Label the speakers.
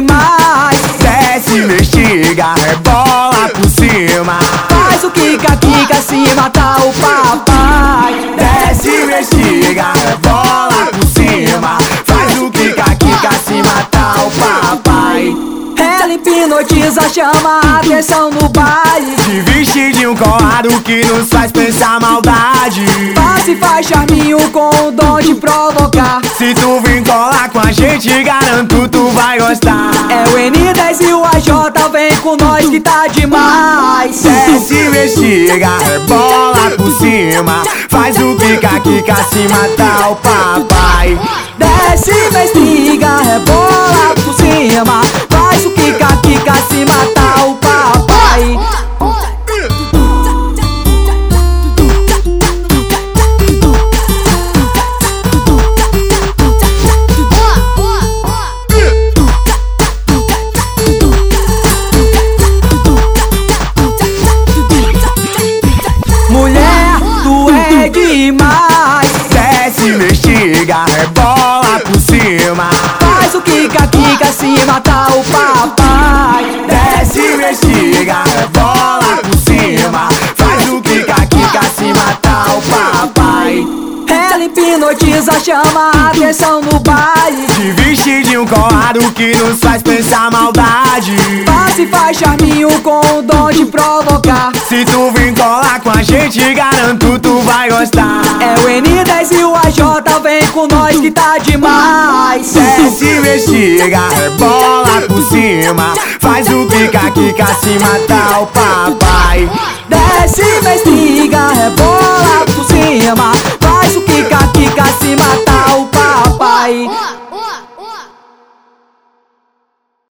Speaker 1: demais.
Speaker 2: Desce, mexiga, rebola por cima. Faz
Speaker 1: o kika kika se matar o papai.
Speaker 2: Desce, mexiga, rebola por cima. Faz o kika kika se matar o papai.
Speaker 1: Ela hipnotiza, chama a atenção no baile
Speaker 2: colado que nos faz pensar maldade.
Speaker 1: Passe faz charminho com o dom de provocar.
Speaker 2: Se tu vir colar com a gente, garanto tu vai gostar.
Speaker 1: É o N10 e o AJ, vem com nós que tá demais.
Speaker 2: Desce, investiga, bola por cima. Faz o kika, kika, se matar o papai.
Speaker 1: Demais.
Speaker 2: Desce, investiga, bola por cima. Faz
Speaker 1: o kika, kika, se matar o papai.
Speaker 2: Desce, investiga, bola por cima. Faz o kika, kika, se matar o papai.
Speaker 1: Ela hipnotiza, chama a atenção no baile.
Speaker 2: De um colado que nos faz pensar maldade.
Speaker 1: Passe faz charminho com o dom de provocar.
Speaker 2: Se tu vir colar com a gente, garanto vai gostar.
Speaker 1: É o N10 e o AJ, vem com nós que tá demais.
Speaker 2: Desce, investiga, bola por cima. Faz o kika, kika, se matar o papai.
Speaker 1: Desce, investiga, rebola por cima. Faz o kika, kika,